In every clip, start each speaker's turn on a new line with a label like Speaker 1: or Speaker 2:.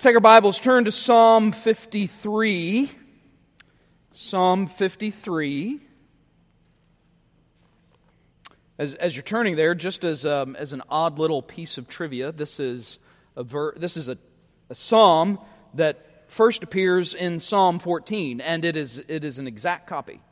Speaker 1: Take our Bibles, turn to Psalm 53. Psalm 53. As, as you're turning there, just as, um, as an odd little piece of trivia, this is a, ver- this is a, a psalm that first appears in Psalm 14, and it is, it is an exact copy.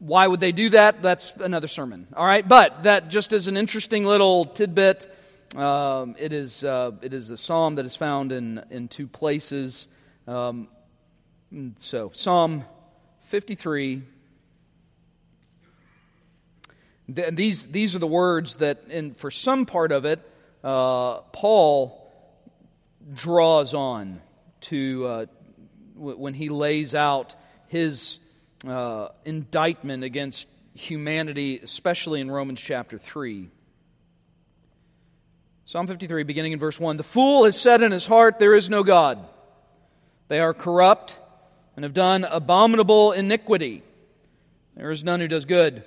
Speaker 1: Why would they do that? That's another sermon. All right, but that just is an interesting little tidbit, um, it, is, uh, it is a psalm that is found in, in two places. Um, so, Psalm 53. These, these are the words that, in, for some part of it, uh, Paul draws on to uh, when he lays out his uh, indictment against humanity, especially in Romans chapter 3. Psalm 53, beginning in verse 1 The fool has said in his heart, There is no God. They are corrupt and have done abominable iniquity. There is none who does good.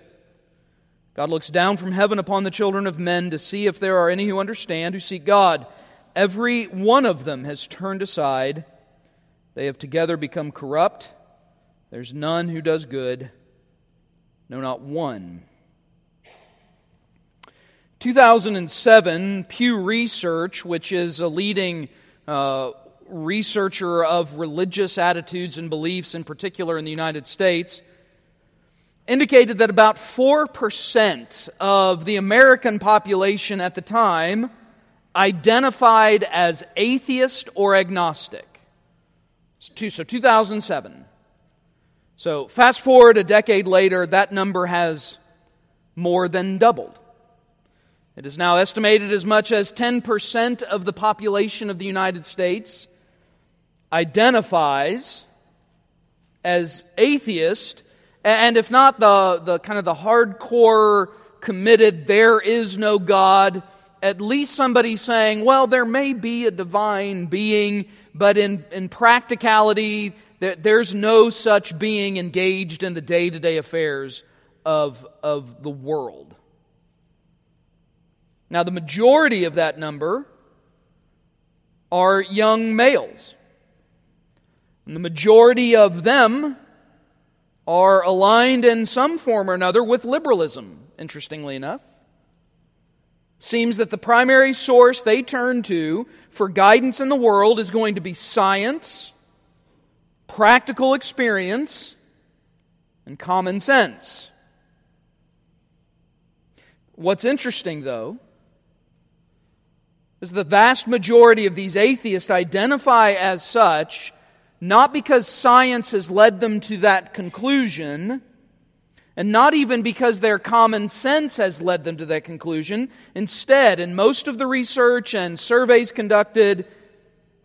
Speaker 1: God looks down from heaven upon the children of men to see if there are any who understand, who seek God. Every one of them has turned aside. They have together become corrupt. There's none who does good, no, not one. 2007, Pew Research, which is a leading uh, researcher of religious attitudes and beliefs, in particular in the United States, indicated that about 4% of the American population at the time identified as atheist or agnostic. So, 2007. So, fast forward a decade later, that number has more than doubled. It is now estimated as much as 10% of the population of the United States identifies as atheist, and if not the, the kind of the hardcore committed, there is no God, at least somebody saying, well, there may be a divine being, but in, in practicality, there's no such being engaged in the day to day affairs of, of the world. Now, the majority of that number are young males. And the majority of them are aligned in some form or another with liberalism, interestingly enough. Seems that the primary source they turn to for guidance in the world is going to be science practical experience, and common sense. What's interesting, though, is the vast majority of these atheists identify as such not because science has led them to that conclusion, and not even because their common sense has led them to that conclusion. Instead, in most of the research and surveys conducted,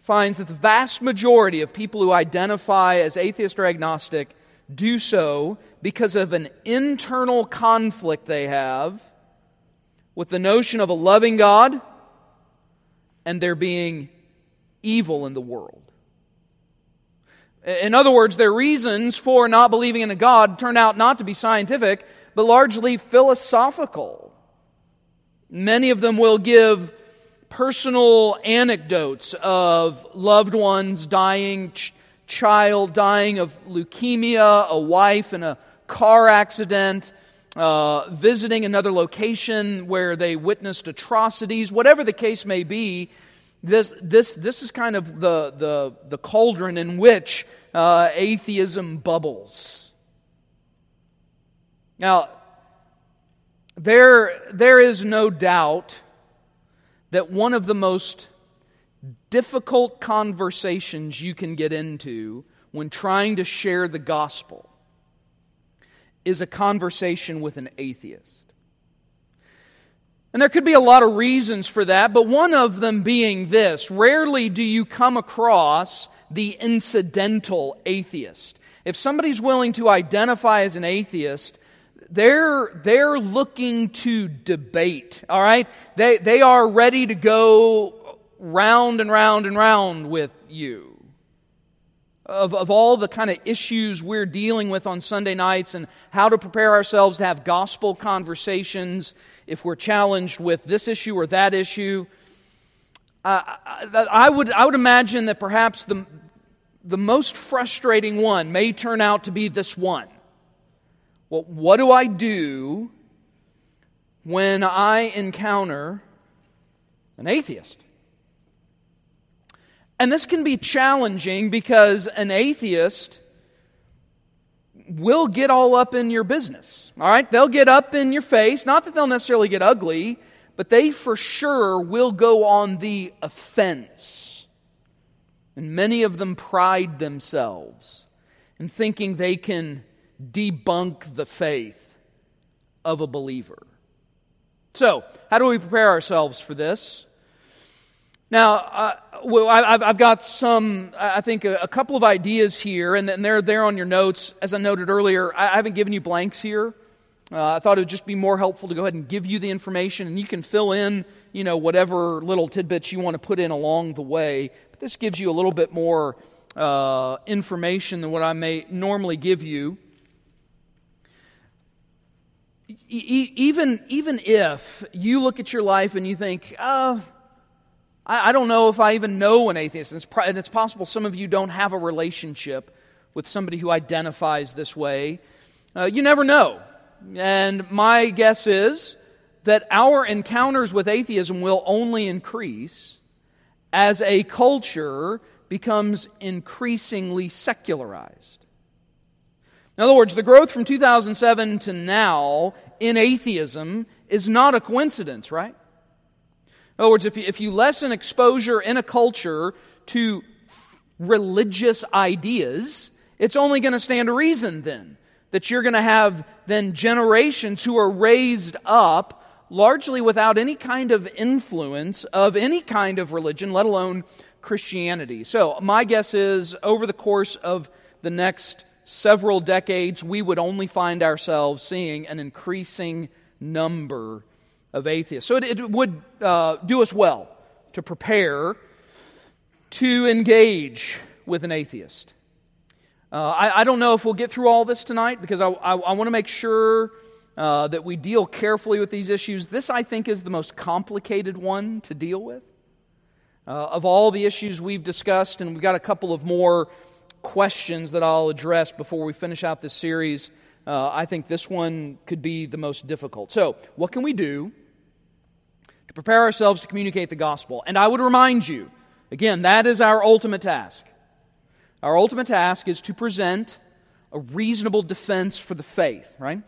Speaker 1: finds that the vast majority of people who identify as atheist or agnostic do so because of an internal conflict they have with the notion of a loving God and there being evil in the world. In other words, their reasons for not believing in a God turn out not to be scientific, but largely philosophical. Many of them will give personal anecdotes of loved ones dying, ch- child dying of leukemia, a wife in a car accident, uh, visiting another location where they witnessed atrocities, whatever the case may be. This, this, this is kind of the, the, the cauldron in which uh, atheism bubbles. Now, there, there is no doubt that one of the most difficult conversations you can get into when trying to share the gospel is a conversation with an atheist. And there could be a lot of reasons for that, but one of them being this rarely do you come across the incidental atheist. If somebody's willing to identify as an atheist, they're, they're looking to debate, all right? They, they are ready to go round and round and round with you. Of, of all the kind of issues we're dealing with on Sunday nights and how to prepare ourselves to have gospel conversations if we're challenged with this issue or that issue, I, I, would, I would imagine that perhaps the, the most frustrating one may turn out to be this one. Well, what do I do when I encounter an atheist? And this can be challenging because an atheist will get all up in your business. All right? They'll get up in your face. Not that they'll necessarily get ugly, but they for sure will go on the offense. And many of them pride themselves in thinking they can debunk the faith of a believer. So, how do we prepare ourselves for this? Now, uh, well, I've, I've, got some, I think, a, a, couple of ideas here, and they're there on your notes. As I noted earlier, I haven't given you blanks here. Uh, I thought it would just be more helpful to go ahead and give you the information, and you can fill in, you know, whatever little tidbits you want to put in along the way. But this gives you a little bit more uh, information than what I may normally give you. E- even, even if you look at your life and you think, oh, I, I don't know if I even know an atheist. And it's, and it's possible some of you don't have a relationship with somebody who identifies this way. Uh, you never know. And my guess is that our encounters with atheism will only increase as a culture becomes increasingly secularized. In other words, the growth from 2007 to now in atheism is not a coincidence, right? In other words, if you, if you lessen exposure in a culture to religious ideas, it's only going to stand to reason then that you're going to have then generations who are raised up largely without any kind of influence of any kind of religion, let alone Christianity. So, my guess is over the course of the next several decades, we would only find ourselves seeing an increasing number of atheists. So it, it would uh, do us well to prepare to engage with an atheist. Uh, I, I, don't know if we'll get through all this tonight because I, I, I want to make sure uh, that we deal carefully with these issues. This, I think, is the most complicated one to deal with. Uh, of all the issues we've discussed, and we've got a couple of more questions that I'll address before we finish out this series, uh, I think this one could be the most difficult. So, what can we do to prepare ourselves to communicate the gospel. And I would remind you, again, that is our ultimate task. Our ultimate task is to present a reasonable defense for the faith, right?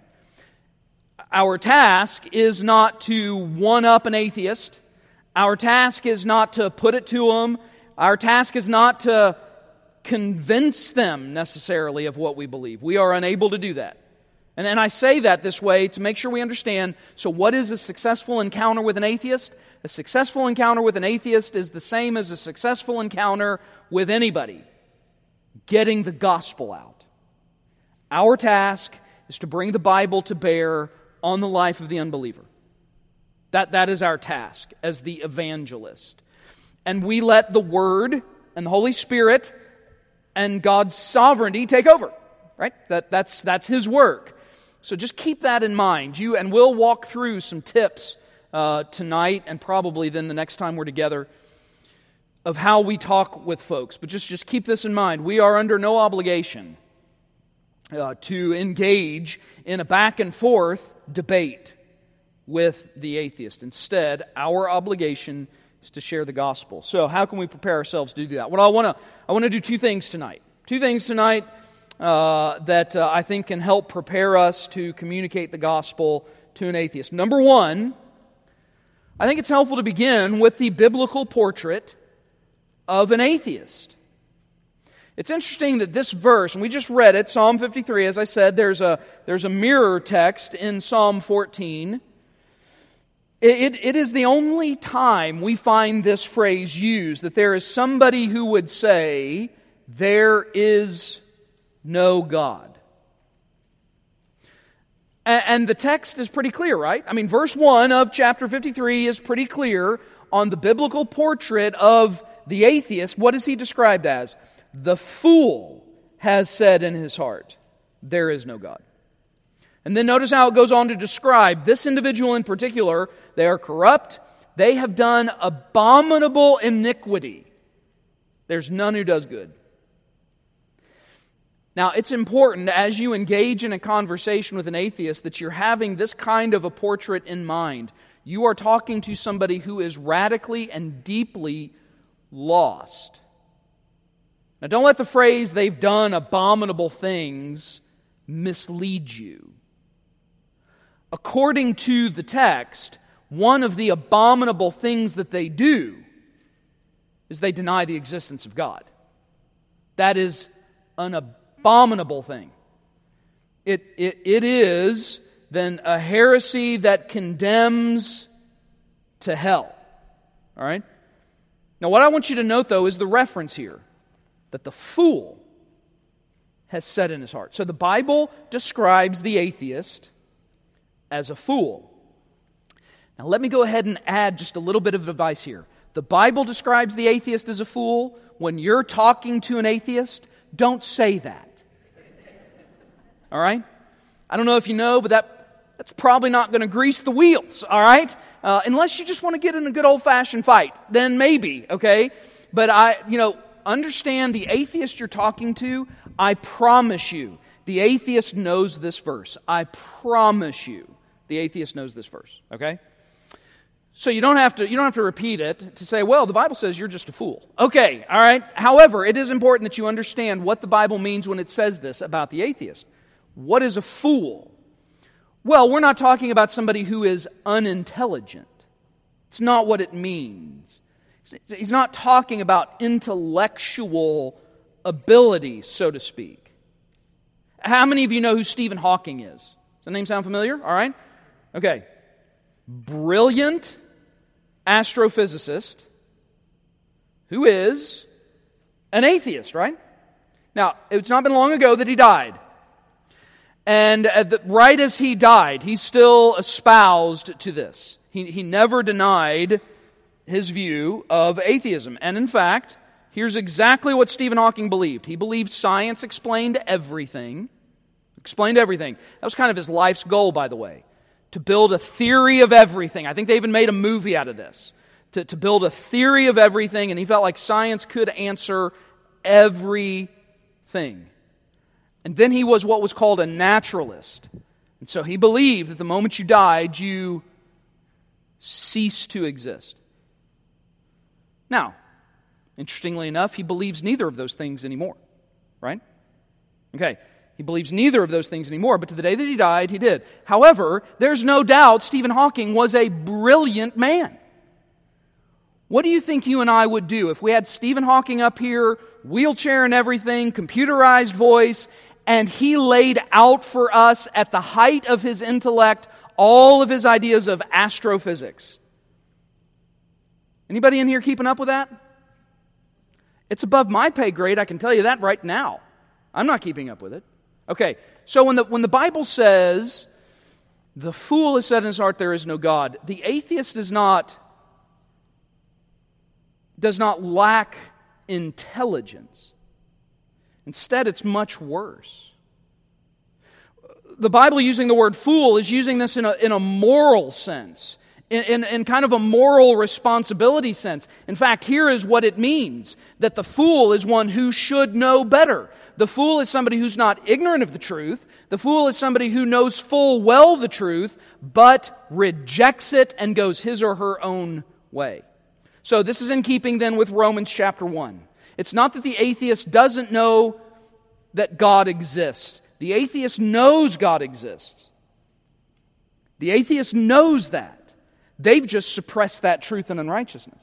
Speaker 1: Our task is not to one up an atheist. Our task is not to put it to them. Our task is not to convince them necessarily of what we believe. We are unable to do that. And, and I say that this way to make sure we understand. So, what is a successful encounter with an atheist? A successful encounter with an atheist is the same as a successful encounter with anybody getting the gospel out. Our task is to bring the Bible to bear on the life of the unbeliever. That, that is our task as the evangelist. And we let the Word and the Holy Spirit and God's sovereignty take over, right? That, that's, that's His work. So just keep that in mind. You and we'll walk through some tips uh, tonight and probably then the next time we're together of how we talk with folks. But just, just keep this in mind. We are under no obligation uh, to engage in a back and forth debate with the atheist. Instead, our obligation is to share the gospel. So, how can we prepare ourselves to do that? Well, I want to I want to do two things tonight. Two things tonight uh, that uh, I think can help prepare us to communicate the gospel to an atheist. Number one, I think it's helpful to begin with the biblical portrait of an atheist. It's interesting that this verse, and we just read it, Psalm 53, as I said, there's a, there's a mirror text in Psalm 14. It, it, it is the only time we find this phrase used that there is somebody who would say, There is no God. And the text is pretty clear, right? I mean, verse 1 of chapter 53 is pretty clear on the biblical portrait of the atheist. What is he described as? The fool has said in his heart, There is no God. And then notice how it goes on to describe this individual in particular. They are corrupt, They have done abominable iniquity. There's none who does good. Now, it's important as you engage in a conversation with an atheist that you're having this kind of a portrait in mind. You are talking to somebody who is radically and deeply lost. Now, don't let the phrase they've done abominable things mislead you. According to the text, one of the abominable things that they do is they deny the existence of God. That is an abominable thing. It, it, it is then a heresy that condemns to hell. All right? Now, what I want you to note, though, is the reference here that the fool has said in his heart. So the Bible describes the atheist as a fool. Now, let me go ahead and add just a little bit of advice here. The Bible describes the atheist as a fool. When you're talking to an atheist, don't say that. All right? I don't know if you know, but that, that's probably not going to grease the wheels, all right? Uh, unless you just want to get in a good old fashioned fight, then maybe, okay? But I, you know, understand the atheist you're talking to, I promise you, the atheist knows this verse. I promise you, the atheist knows this verse, okay? So you don't have to you don't have to repeat it to say, well, the Bible says you're just a fool. Okay, all right. However, it is important that you understand what the Bible means when it says this about the atheist. What is a fool? Well, we're not talking about somebody who is unintelligent. It's not what it means. He's not talking about intellectual ability, so to speak. How many of you know who Stephen Hawking is? Does the name sound familiar? All right. Okay. Brilliant astrophysicist who is an atheist, right? Now, it's not been long ago that he died. And uh, the, right as he died, he still espoused to this. He, he never denied his view of atheism. And in fact, here's exactly what Stephen Hawking believed. He believed science explained everything. Explained everything. That was kind of his life's goal, by the way to build a theory of everything. I think they even made a movie out of this. To, to build a theory of everything, and he felt like science could answer everything. And then he was what was called a naturalist. And so he believed that the moment you died, you ceased to exist. Now, interestingly enough, he believes neither of those things anymore, right? Okay, he believes neither of those things anymore, but to the day that he died, he did. However, there's no doubt Stephen Hawking was a brilliant man. What do you think you and I would do if we had Stephen Hawking up here, wheelchair and everything, computerized voice, and he laid out for us at the height of his intellect all of his ideas of astrophysics? Anybody in here keeping up with that? It's above my pay grade, I can tell you that right now. I'm not keeping up with it. Okay, so when the, when the Bible says, the fool has said in his heart, there is no God, the atheist does not, does not lack intelligence. Instead, it's much worse. The Bible using the word fool is using this in a, in a moral sense in, in, in, kind of a moral responsibility sense. In fact, here is what it means that the fool is one who should know better. The fool is somebody who's not ignorant of the truth. The fool is somebody who knows full well the truth, but rejects it and goes his or her own way. So, this is in keeping then with Romans chapter 1. It's not that the atheist doesn't know that God exists, the atheist knows God exists. The atheist knows that. They've just suppressed that truth and unrighteousness.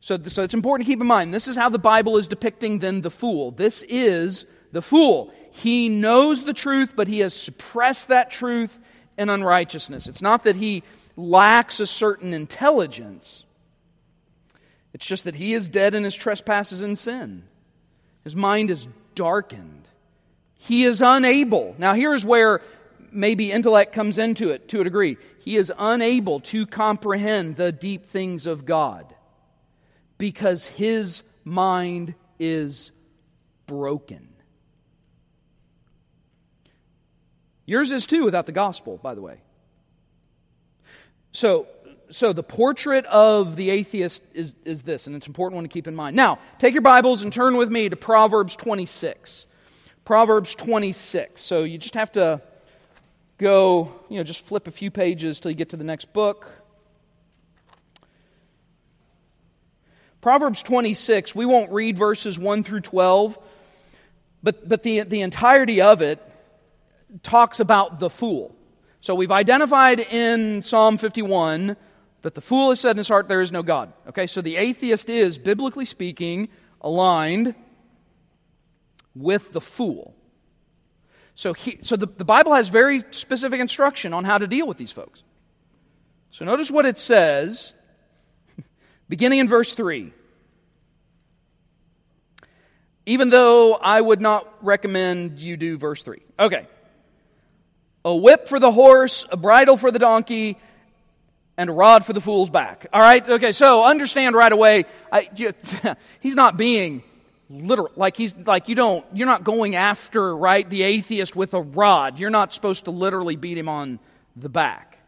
Speaker 1: So, so it's important to keep in mind this is how the Bible is depicting then the fool. This is the fool. He knows the truth, but he has suppressed that truth in unrighteousness. It's not that he lacks a certain intelligence, it's just that he is dead in his trespasses and sin. His mind is darkened. He is unable. Now, here's where maybe intellect comes into it to a degree. He is unable to comprehend the deep things of God because his mind is broken. Yours is too without the gospel, by the way. So, so the portrait of the atheist is, is this, and it's an important one to keep in mind. Now, take your Bibles and turn with me to Proverbs 26. Proverbs 26. So you just have to go, you know, just flip a few pages till you get to the next book. Proverbs 26, we won't read verses 1 through 12, but, but the, the entirety of it talks about the fool. So we've identified in Psalm 51 that the fool has said in his heart, There is no God. Okay, so the atheist is, biblically speaking, aligned with the fool. So, he, so the, the Bible has very specific instruction on how to deal with these folks. So notice what it says Beginning in verse 3. Even though I would not recommend you do verse 3. Okay. A whip for the horse, a bridle for the donkey, and a rod for the fool's back. All right? Okay, so understand right away, I, you, he's not being literal. Like he's like you don't you're not going after, right, the atheist with a rod. You're not supposed to literally beat him on the back.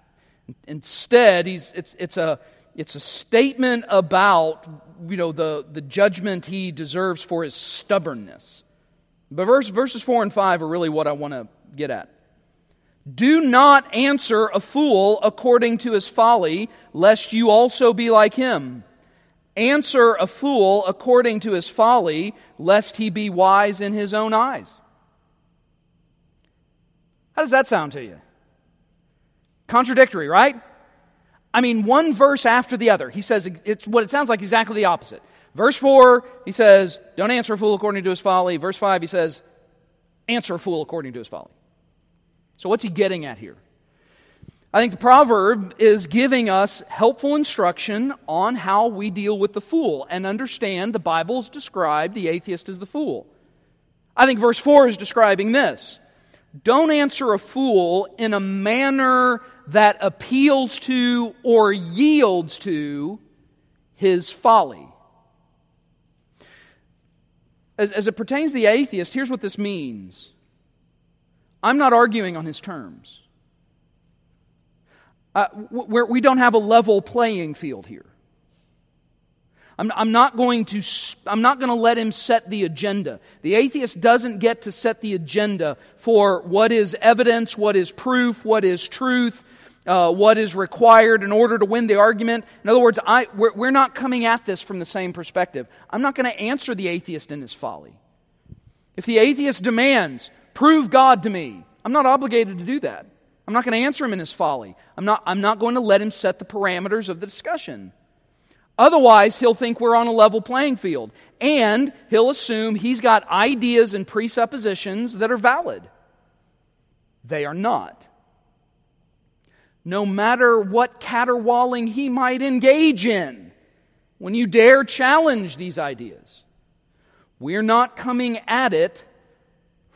Speaker 1: Instead, he's it's it's a it's a statement about you know, the, the judgment he deserves for his stubbornness. But verse, verses 4 and 5 are really what I want to get at. Do not answer a fool according to his folly, lest you also be like him. Answer a fool according to his folly, lest he be wise in his own eyes. How does that sound to you? Contradictory, right? I mean, one verse after the other. He says it's what it sounds like exactly the opposite. Verse 4, he says, Don't answer a fool according to his folly. Verse 5, he says, Answer a fool according to his folly. So, what's he getting at here? I think the proverb is giving us helpful instruction on how we deal with the fool and understand the Bible's described the atheist as the fool. I think verse 4 is describing this. Don't answer a fool in a manner that appeals to or yields to his folly. As, as, it pertains to the atheist, here's what this means I'm not arguing on his terms. Uh, we don't have a level playing field here. I'm, not going to, I'm not going to let him set the agenda. The atheist doesn't get to set the agenda for what is evidence, what is proof, what is truth, uh, what is required in order to win the argument. In other words, I, we're, we're not coming at this from the same perspective. I'm not going to answer the atheist in his folly. If the atheist demands, prove God to me, I'm not obligated to do that. I'm not going to answer him in his folly. I'm not, I'm not going to let him set the parameters of the discussion. Otherwise, he'll think we're on a level playing field. And he'll assume he's got ideas and presuppositions that are valid. They are not. No matter what caterwauling he might engage in, when you dare challenge these ideas, we're not coming at it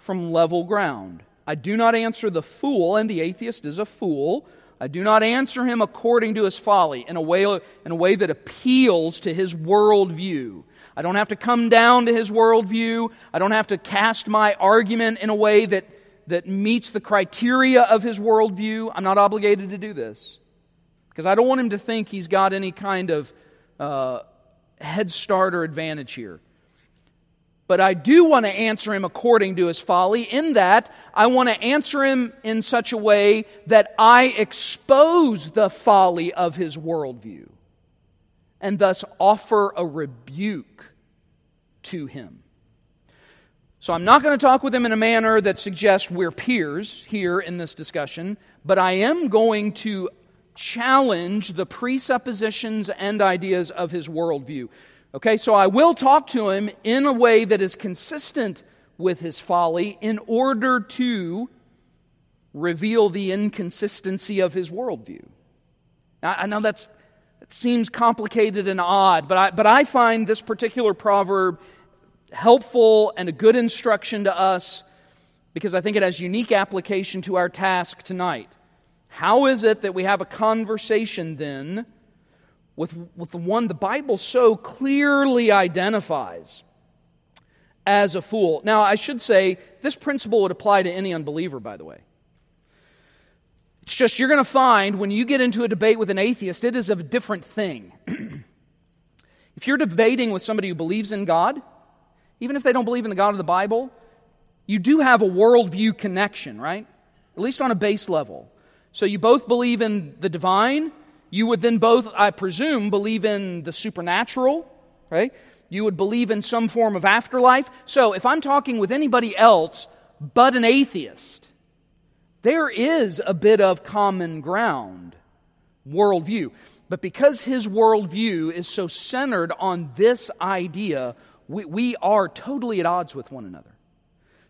Speaker 1: from level ground. I do not answer the fool, and the atheist is a fool I do not answer him according to his folly, in a way, in a way that appeals to his worldview. I don't have to come down to his worldview. I don't have to cast my argument in a way that, that meets the criteria of his worldview. I'm not obligated to do this. Because I don't want him to think he's got any kind of uh, head start or advantage here. But I do want to answer him according to his folly, in that I want to answer him in such a way that I expose the folly of his worldview and thus offer a rebuke to him. So I'm not going to talk with him in a manner that suggests we're peers here in this discussion, but I am going to challenge the presuppositions and ideas of his worldview. Okay, so I will talk to him in a way that is consistent with his folly in order to reveal the inconsistency of his worldview. Now, I know that's, that seems complicated and odd, but I, but I find this particular proverb helpful and a good instruction to us because I think it has unique application to our task tonight. How is it that we have a conversation then? With, with the one the Bible so clearly identifies as a fool. Now, I should say, this principle would apply to any unbeliever, by the way. It's just you're going to find when you get into a debate with an atheist, it is a different thing. if you're debating with somebody who believes in God, even if they don't believe in the God of the Bible, you do have a worldview connection, right? At least on a base level. So you both believe in the divine. You would then both, I presume, believe in the supernatural, right? You would believe in some form of afterlife. So if I'm talking with anybody else but an atheist, there is a bit of common ground worldview. But because his worldview is so centered on this idea, we, we are totally at odds with one another.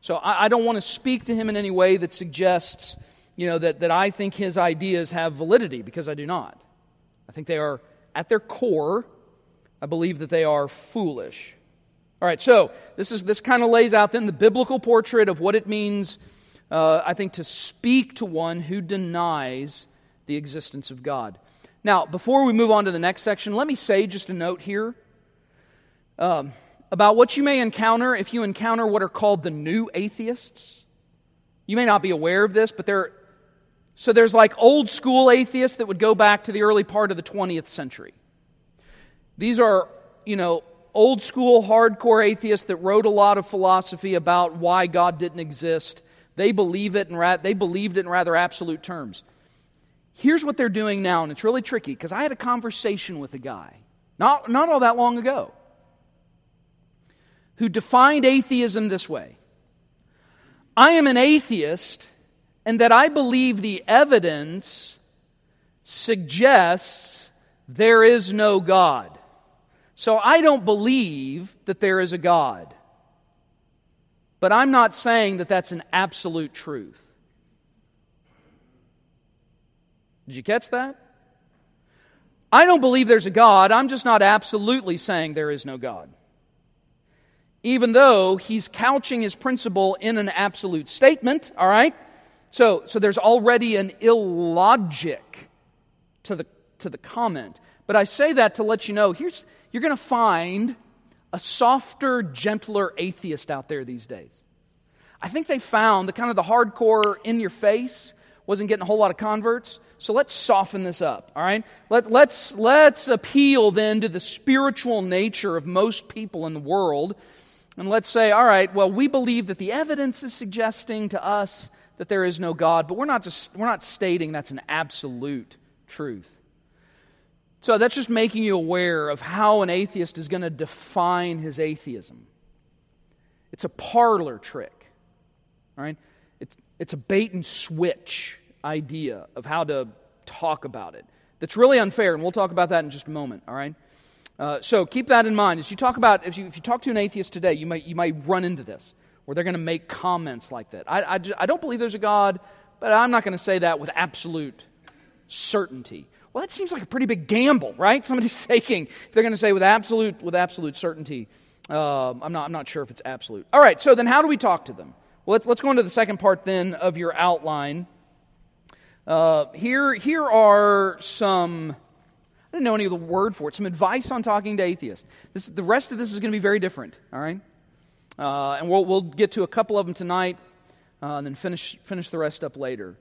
Speaker 1: So I, I don't want to speak to him in any way that suggests, you know, that, that I think his ideas have validity, because I do not. I think they are, at their core, I believe that they are foolish. All right, so this, is, this kind of lays out then the biblical portrait of what it means, uh, I think, to speak to one who denies the existence of God. Now, before we move on to the next section, let me say just a note here. Um, about what you may encounter if you encounter what are called the new atheists. You may not be aware of this, but there so there's like old school atheists that would go back to the early part of the 20th century. These are, you know, old school hardcore atheists that wrote a lot of philosophy about why God didn't exist. They believe it in ra- they believed it in rather absolute terms. Here's what they're doing now, and it's really tricky because I had a conversation with a guy not, not all that long ago who defined atheism this way I am an atheist, and that I believe the evidence suggests there is no God. So I don't believe that there is a God. But I'm not saying that that's an absolute truth. Did you catch that? I don't believe there's a God. I'm just not absolutely saying there is no God even though he's couching his principle in an absolute statement, all right? So, so there's already an illogic to the, to the comment. But I say that to let you know here's, you're going to find a softer, gentler atheist out there these days. I think they found the kind of the hardcore in your face wasn't getting a whole lot of converts. So let's soften this up, all right? Let, let's, let's appeal then to the spiritual nature of most people in the world and let's say, all right, well, we believe that the evidence is suggesting to us that there is no God, but we're not just we're not stating that's an absolute truth. So that's just making you aware of how an atheist is going to define his atheism. It's a parlor trick. Right? It's, it's a bait and switch idea of how to talk about it. That's really unfair, and we'll talk about that in just a moment, all right? Uh, so keep that in mind. As you talk about, if you, if you talk to an atheist today, you might, you might run into this, where they're going to make comments like that. I, I, I don't believe there's a God, but I'm not going to say that with absolute certainty. Well, that seems like a pretty big gamble, right? Somebody's taking, if they're going to say with absolute, with absolute certainty, uh, I'm, not, I'm not sure if it's absolute. All right, so then how do we talk to them? Well, let's, let's go into the second part then of your outline. Uh, here, here are some I didn't know any of the word for it. Some advice on talking to atheists. This, the rest of this is going to be very different, all right? Uh, and we'll, we'll get to a couple of them tonight uh, and then finish, finish the rest up later.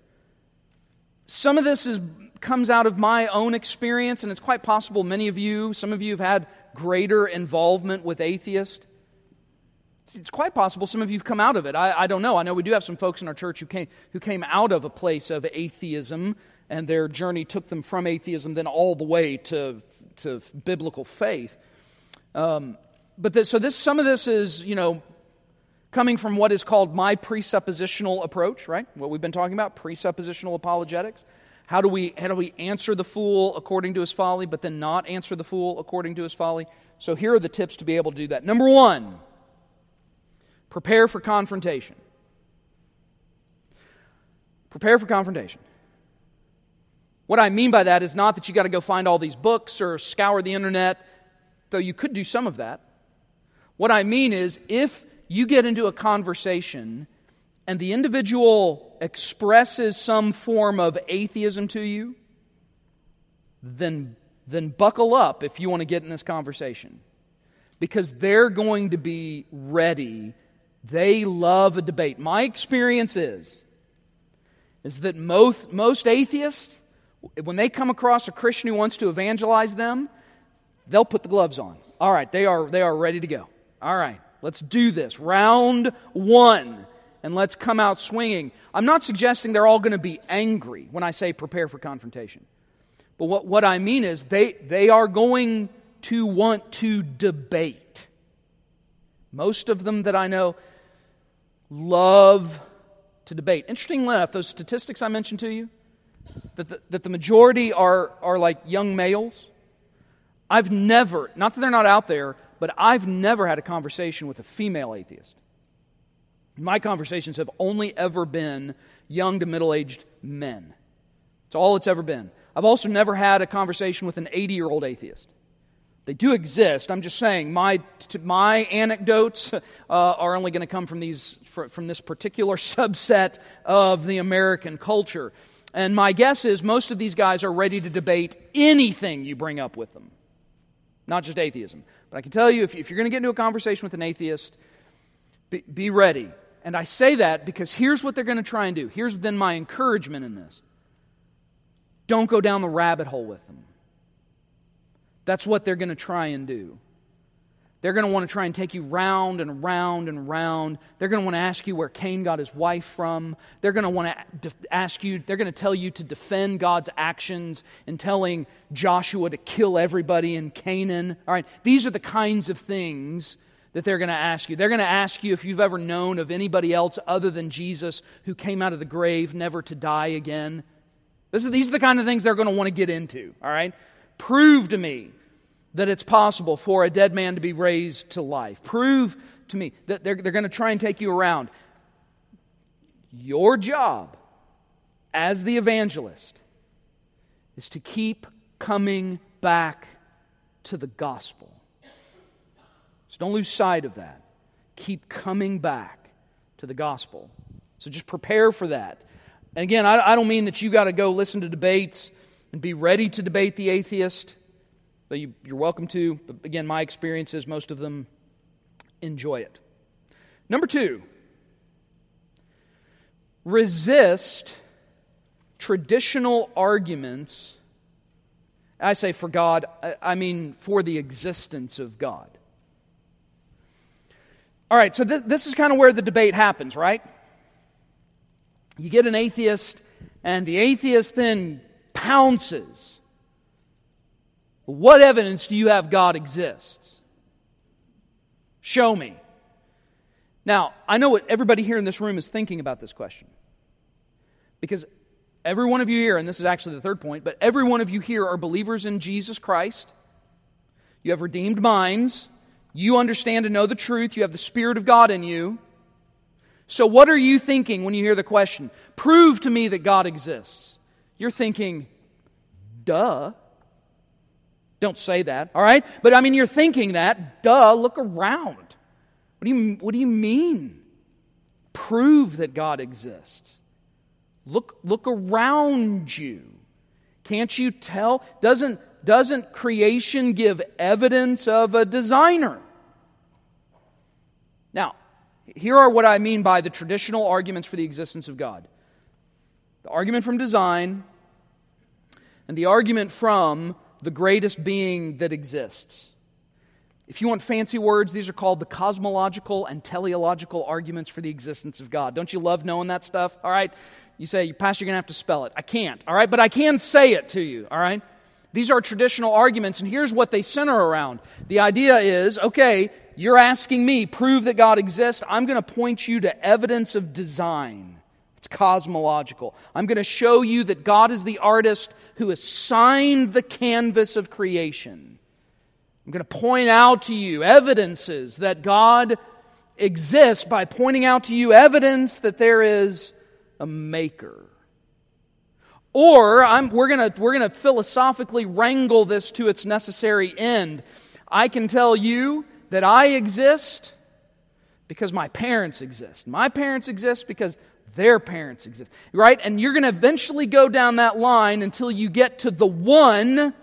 Speaker 1: Some of this is, comes out of my own experience, and it's quite possible many of you, some of you have had greater involvement with atheists. It's quite possible some of you have come out of it. I, I don't know. I know we do have some folks in our church who came, who came out of a place of atheism and their journey took them from atheism then all the way to, to biblical faith. Um, but this, so this, some of this is, you know, coming from what is called my presuppositional approach, right? What we've been talking about, presuppositional apologetics. How do we, how do we answer the fool according to his folly, but then not answer the fool according to his folly? So here are the tips to be able to do that. Number one, prepare for confrontation. Prepare for confrontation. What I mean by that is not that you got to go find all these books or scour the internet, though you could do some of that. What I mean is if you get into a conversation and the individual expresses some form of atheism to you, then, then buckle up if you want to get in this conversation. Because they're going to be ready. They love a debate. My experience is is that most, most atheists, when they come across a Christian who wants to evangelize them, they'll put the gloves on. All right, they are, they are ready to go. All right, let's do this. Round one, and let's come out swinging. I'm not suggesting they're all going to be angry when I say prepare for confrontation. But what, what I mean is they, they are going to want to debate. Most of them that I know love to debate. Interestingly enough, those statistics I mentioned to you, that the, that the majority are, are like young males, I've never, not that they're not out there, but I've never had a conversation with a female atheist. My conversations have only ever been young to middle aged men. It's all it's ever been. I've also never had a conversation with an 80 year old atheist. They do exist. I'm just saying my, my anecdotes uh, are only going to come from, these, from this particular subset of the American culture. And my guess is most of these guys are ready to debate anything you bring up with them, not just atheism. But I can tell you, if, if you're going to get into a conversation with an atheist, be, be ready. And I say that because here's what they're going to try and do. Here's then my encouragement in this don't go down the rabbit hole with them. That's what they're going to try and do. They're going to want to try and take you round and round and round. They're going to want to ask you where Cain got his wife from. They're going to want to ask you, they're going to tell you to defend God's actions in telling Joshua to kill everybody in Canaan. All right, these are the kinds of things that they're going to ask you. They're going to ask you if you've ever known of anybody else other than Jesus who came out of the grave never to die again. Is, these are the kind of things they're going to want to get into, all right? Prove to me that it's possible for a dead man to be raised to life. Prove to me that they're, they're going to try and take you around. Your job as the evangelist is to keep coming back to the gospel. So don't lose sight of that. Keep coming back to the gospel. So just prepare for that. And again, I, I don't mean that you got to go listen to debates and be ready to debate the atheist. You, you're welcome to. But again, my experience is most of them enjoy it. Number two, resist traditional arguments. I say for God, I mean for the existence of God. All right, so th- this is kind of where the debate happens, right? You get an atheist, and the atheist then pounces. What evidence do you have God exists? Show me. Now, I know what everybody here in this room is thinking about this question. Because every one of you here, and this is actually the third point, but every one of you here are believers in Jesus Christ. You have redeemed minds. You understand and know the truth. You have the Spirit of God in you. So, what are you thinking when you hear the question? Prove to me that God exists. You're thinking, duh. Don't say that, all right? But I mean, you're thinking that, duh, look around. What do you, what do you mean? Prove that God exists. Look, look around you. Can't you tell? Doesn't, doesn't creation give evidence of a designer? Now, here are what I mean by the traditional arguments for the existence of God the argument from design and the argument from the greatest being that exists. If you want fancy words, these are called the cosmological and teleological arguments for the existence of God. Don't you love knowing that stuff? All right. You say, Pastor, you're going to have to spell it. I can't. All right. But I can say it to you. All right. These are traditional arguments, and here's what they center around. The idea is okay, you're asking me, prove that God exists. I'm going to point you to evidence of design. It's cosmological. I'm going to show you that God is the artist who has signed the canvas of creation. I'm going to point out to you evidences that God exists by pointing out to you evidence that there is a maker. Or I'm, we're going we're going to philosophically wrangle this to its necessary end. I can tell you that I exist because my parents exist. My parents exist because their parents exist. Right? And you're going to eventually go down that line until you get to the one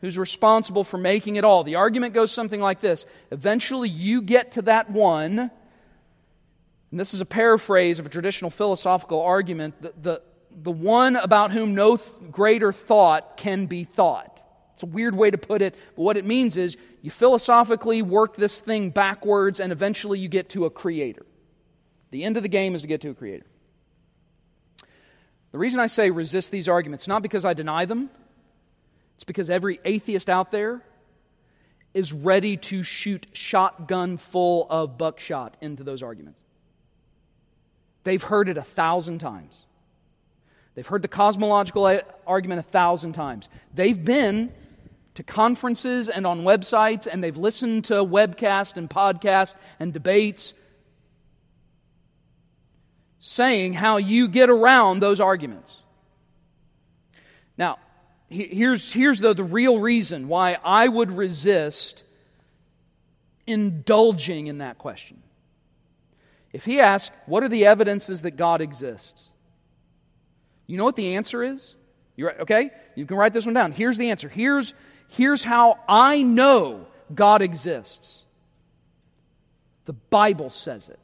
Speaker 1: who's responsible for making it all. The argument goes something like this Eventually, you get to that one, and this is a paraphrase of a traditional philosophical argument. The, the, the one about whom no th- greater thought can be thought. It's a weird way to put it, but what it means is you philosophically work this thing backwards and eventually you get to a creator. The end of the game is to get to a creator. The reason I say resist these arguments, not because I deny them, it's because every atheist out there is ready to shoot shotgun full of buckshot into those arguments. They've heard it a thousand times. They've heard the cosmological argument a thousand times. They've been to conferences and on websites, and they've listened to webcasts and podcasts and debates saying how you get around those arguments. Now, here's, here's the, the real reason why I would resist indulging in that question. If he asks, What are the evidences that God exists? You know what the answer is? You okay? You can write this one down. Here's the answer. Here's, here's how I know God exists. The Bible says it.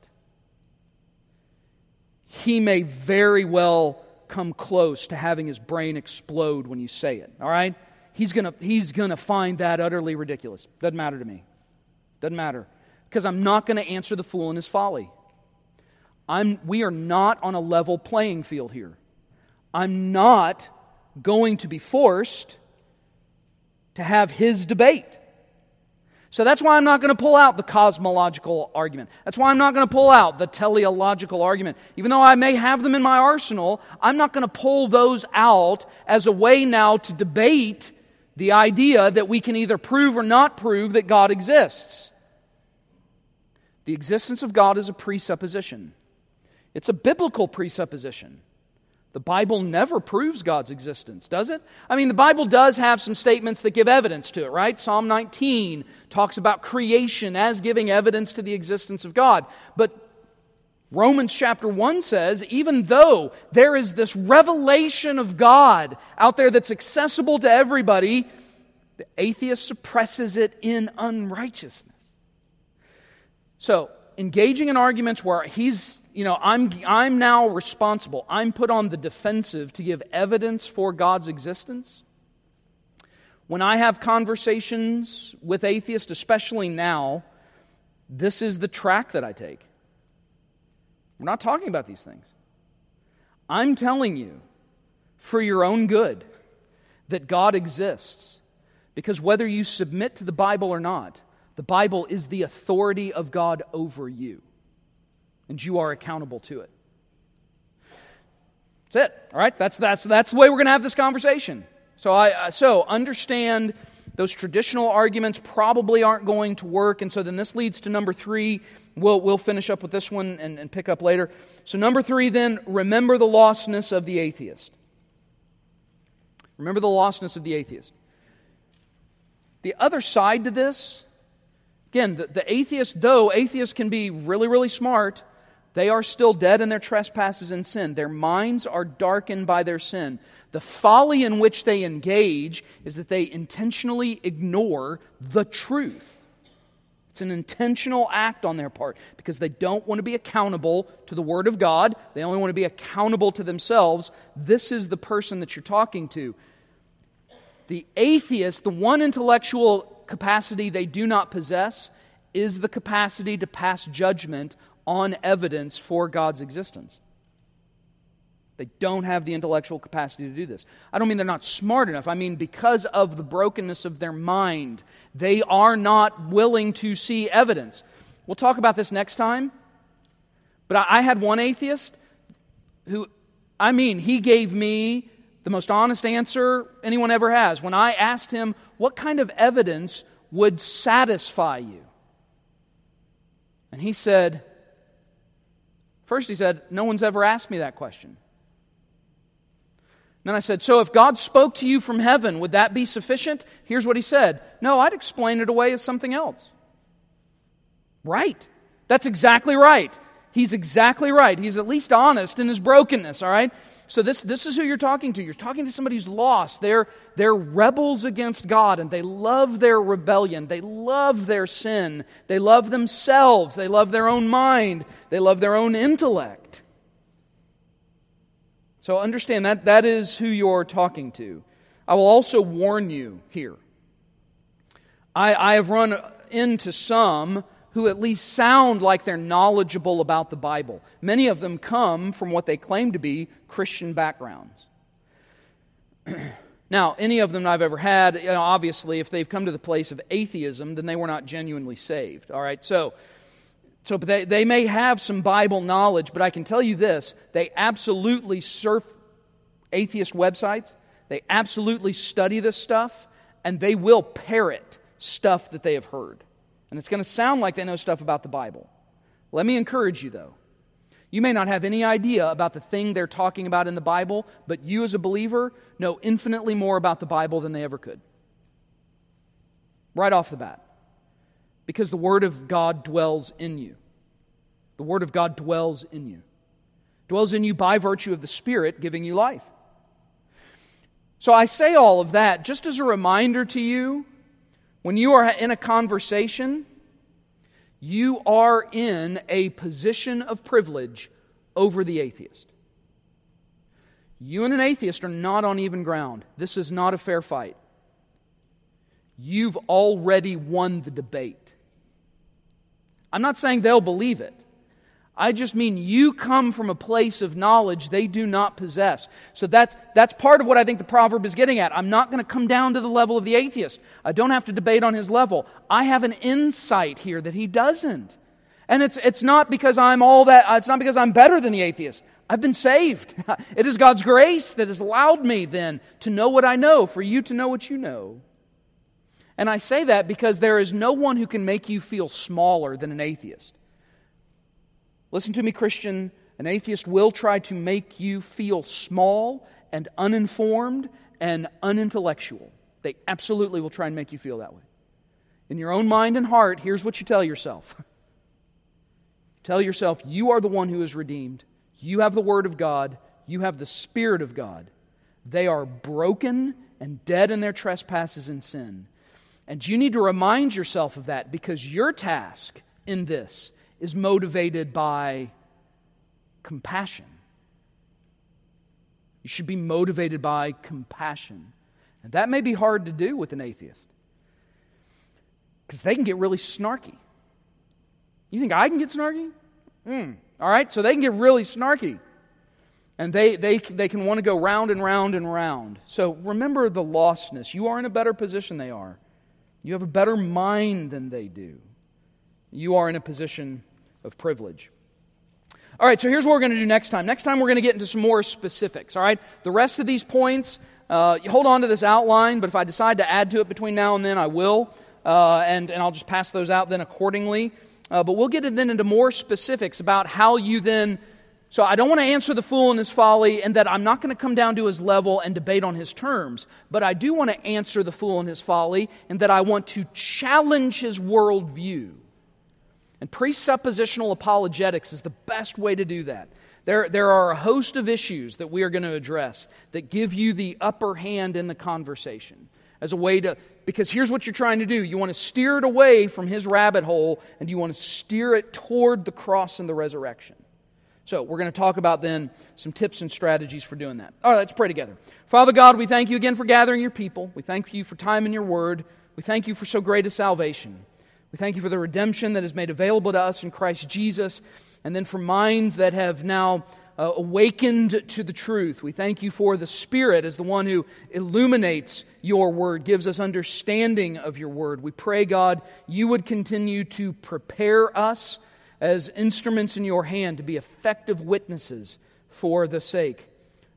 Speaker 1: He may very well come close to having his brain explode when you say it, all right? He's going to he's going to find that utterly ridiculous. Doesn't matter to me. Doesn't matter. Because I'm not going to answer the fool in his folly. I'm, we are not on a level playing field here. I'm not going to be forced to have his debate. So that's why I'm not going to pull out the cosmological argument. That's why I'm not going to pull out the teleological argument. Even though I may have them in my arsenal, I'm not going to pull those out as a way now to debate the idea that we can either prove or not prove that God exists. The existence of God is a presupposition. It's a biblical presupposition. The Bible never proves God's existence, does it? I mean, the Bible does have some statements that give evidence to it, right? Psalm 19 talks about creation as giving evidence to the existence of God. But Romans chapter 1 says, even though there is this revelation of God out there that's accessible to everybody, the atheist suppresses it in unrighteousness. So, engaging in arguments where he's you know, I'm, I'm now responsible. I'm put on the defensive to give evidence for God's existence. When I have conversations with atheists, especially now, this is the track that I take. We're not talking about these things. I'm telling you, for your own good, that God exists. Because whether you submit to the Bible or not, the Bible is the authority of God over you and you are accountable to it. That's it. All right? That's, that's, that's the way we're going to have this conversation. So, I, uh, so understand those traditional arguments probably aren't going to work. And so then this leads to number three. We'll, we'll finish up with this one and, and pick up later. So, number three, then, remember the lostness of the atheist. Remember the lostness of the atheist. The other side to this, again, the, the atheist, though atheists can be really, really smart, they are still dead in their trespasses and sin. Their minds are darkened by their sin. The folly in which they engage is that they intentionally ignore the truth. It's an intentional act on their part because they don't want to be accountable to the Word of God. They only want to be accountable to themselves. This is the person that you're talking to. The atheist, the one intellectual capacity they do not possess, is the capacity to pass judgment on evidence for God's existence. They don't have the intellectual capacity to do this. I don't mean they're not smart enough. I mean, because of the brokenness of their mind, they are not willing to see evidence. We'll talk about this next time. But I had one atheist who, I mean, he gave me the most honest answer anyone ever has. When I asked him, What kind of evidence would satisfy you? And he said, First, he said, No one's ever asked me that question. Then I said, So if God spoke to you from heaven, would that be sufficient? Here's what he said No, I'd explain it away as something else. Right. That's exactly right. He's exactly right. He's at least honest in his brokenness, all right? So this, this is who you're talking to. You're talking to somebody who's lost. They're, they're rebels against God and they love their rebellion. They love their sin. They love themselves. They love their own mind. They love their own intellect. So understand that that is who you're talking to. I will also warn you here. I, I have run into some who at least sound like they're knowledgeable about the Bible. Many of them come from what they claim to be Christian backgrounds. now, any of them I've ever had, you know, obviously, if they've come to the place of atheism, then they were not genuinely saved. All right, so. So they, they may have some Bible knowledge, but I can tell you this they absolutely surf atheist websites, they absolutely study this stuff, and they will parrot stuff that they have heard. And it's going to sound like they know stuff about the Bible. Let me encourage you, though. You may not have any idea about the thing they're talking about in the Bible, but you, as a believer, know infinitely more about the Bible than they ever could. Right off the bat. Because the Word of God dwells in you. The Word of God dwells in you. Dwells in you by virtue of the Spirit giving you life. So I say all of that just as a reminder to you when you are in a conversation, you are in a position of privilege over the atheist. You and an atheist are not on even ground. This is not a fair fight. You've already won the debate. I'm not saying they'll believe it. I just mean you come from a place of knowledge they do not possess. So that's, that's part of what I think the proverb is getting at. I'm not going to come down to the level of the atheist. I don't have to debate on his level. I have an insight here that he doesn't. And it's, it's not because I'm all that, uh, it's not because I'm better than the atheist. I've been saved. It is God's grace that has allowed me then to know what I know, for you to know what you know. And I say that because there is no one who can make you feel smaller than an atheist. Listen to me, Christian. An atheist will try to make you feel small and uninformed and unintellectual. They absolutely will try and make you feel that way. In your own mind and heart, here's what you tell yourself tell yourself, you are the one who is redeemed. You have the Word of God, you have the Spirit of God. They are broken and dead in their trespasses and sin. And you need to remind yourself of that because your task in this is motivated by compassion. You should be motivated by compassion. And that may be hard to do with an atheist because they can get really snarky. You think I can get snarky? Mm. All right, so they can get really snarky. And they, they, they can want to go round and round and round. So remember the lostness. You are in a better position they are. You have a better mind than they do. You are in a position of privilege. All right, so here's what we're going to do next time. Next time, we're going to get into some more specifics. All right, the rest of these points, uh, hold on to this outline, but if I decide to add to it between now and then, I will, uh, and, and I'll just pass those out then accordingly. Uh, but we'll get then into more specifics about how you then. So I don't want to answer the fool in his folly, and that I'm not going to come down to his level and debate on his terms. But I do want to answer the fool in his folly, and that I want to challenge his worldview. And presuppositional apologetics is the best way to do that. There, there are a host of issues that we are going to address that give you the upper hand in the conversation as a way to, because here's what you're trying to do you want to steer it away from his rabbit hole and you want to steer it toward the cross and the resurrection. So, we're going to talk about then some tips and strategies for doing that. All right, let's pray together. Father God, we thank you again for gathering your people. We thank you for time in your word. We thank you for so great a salvation. We thank you for the redemption that is made available to us in Christ Jesus, and then for minds that have now uh, awakened to the truth. We thank you for the Spirit as the one who illuminates your word, gives us understanding of your word. We pray, God, you would continue to prepare us as instruments in your hand to be effective witnesses for the sake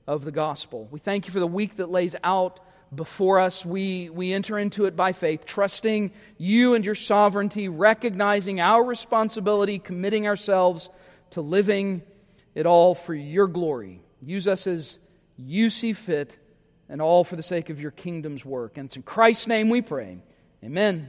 Speaker 1: of the gospel. We thank you for the week that lays out before us, we, we enter into it by faith, trusting you and your sovereignty, recognizing our responsibility, committing ourselves to living it all for your glory. Use us as you see fit, and all for the sake of your kingdom's work. And it's in Christ's name we pray. Amen.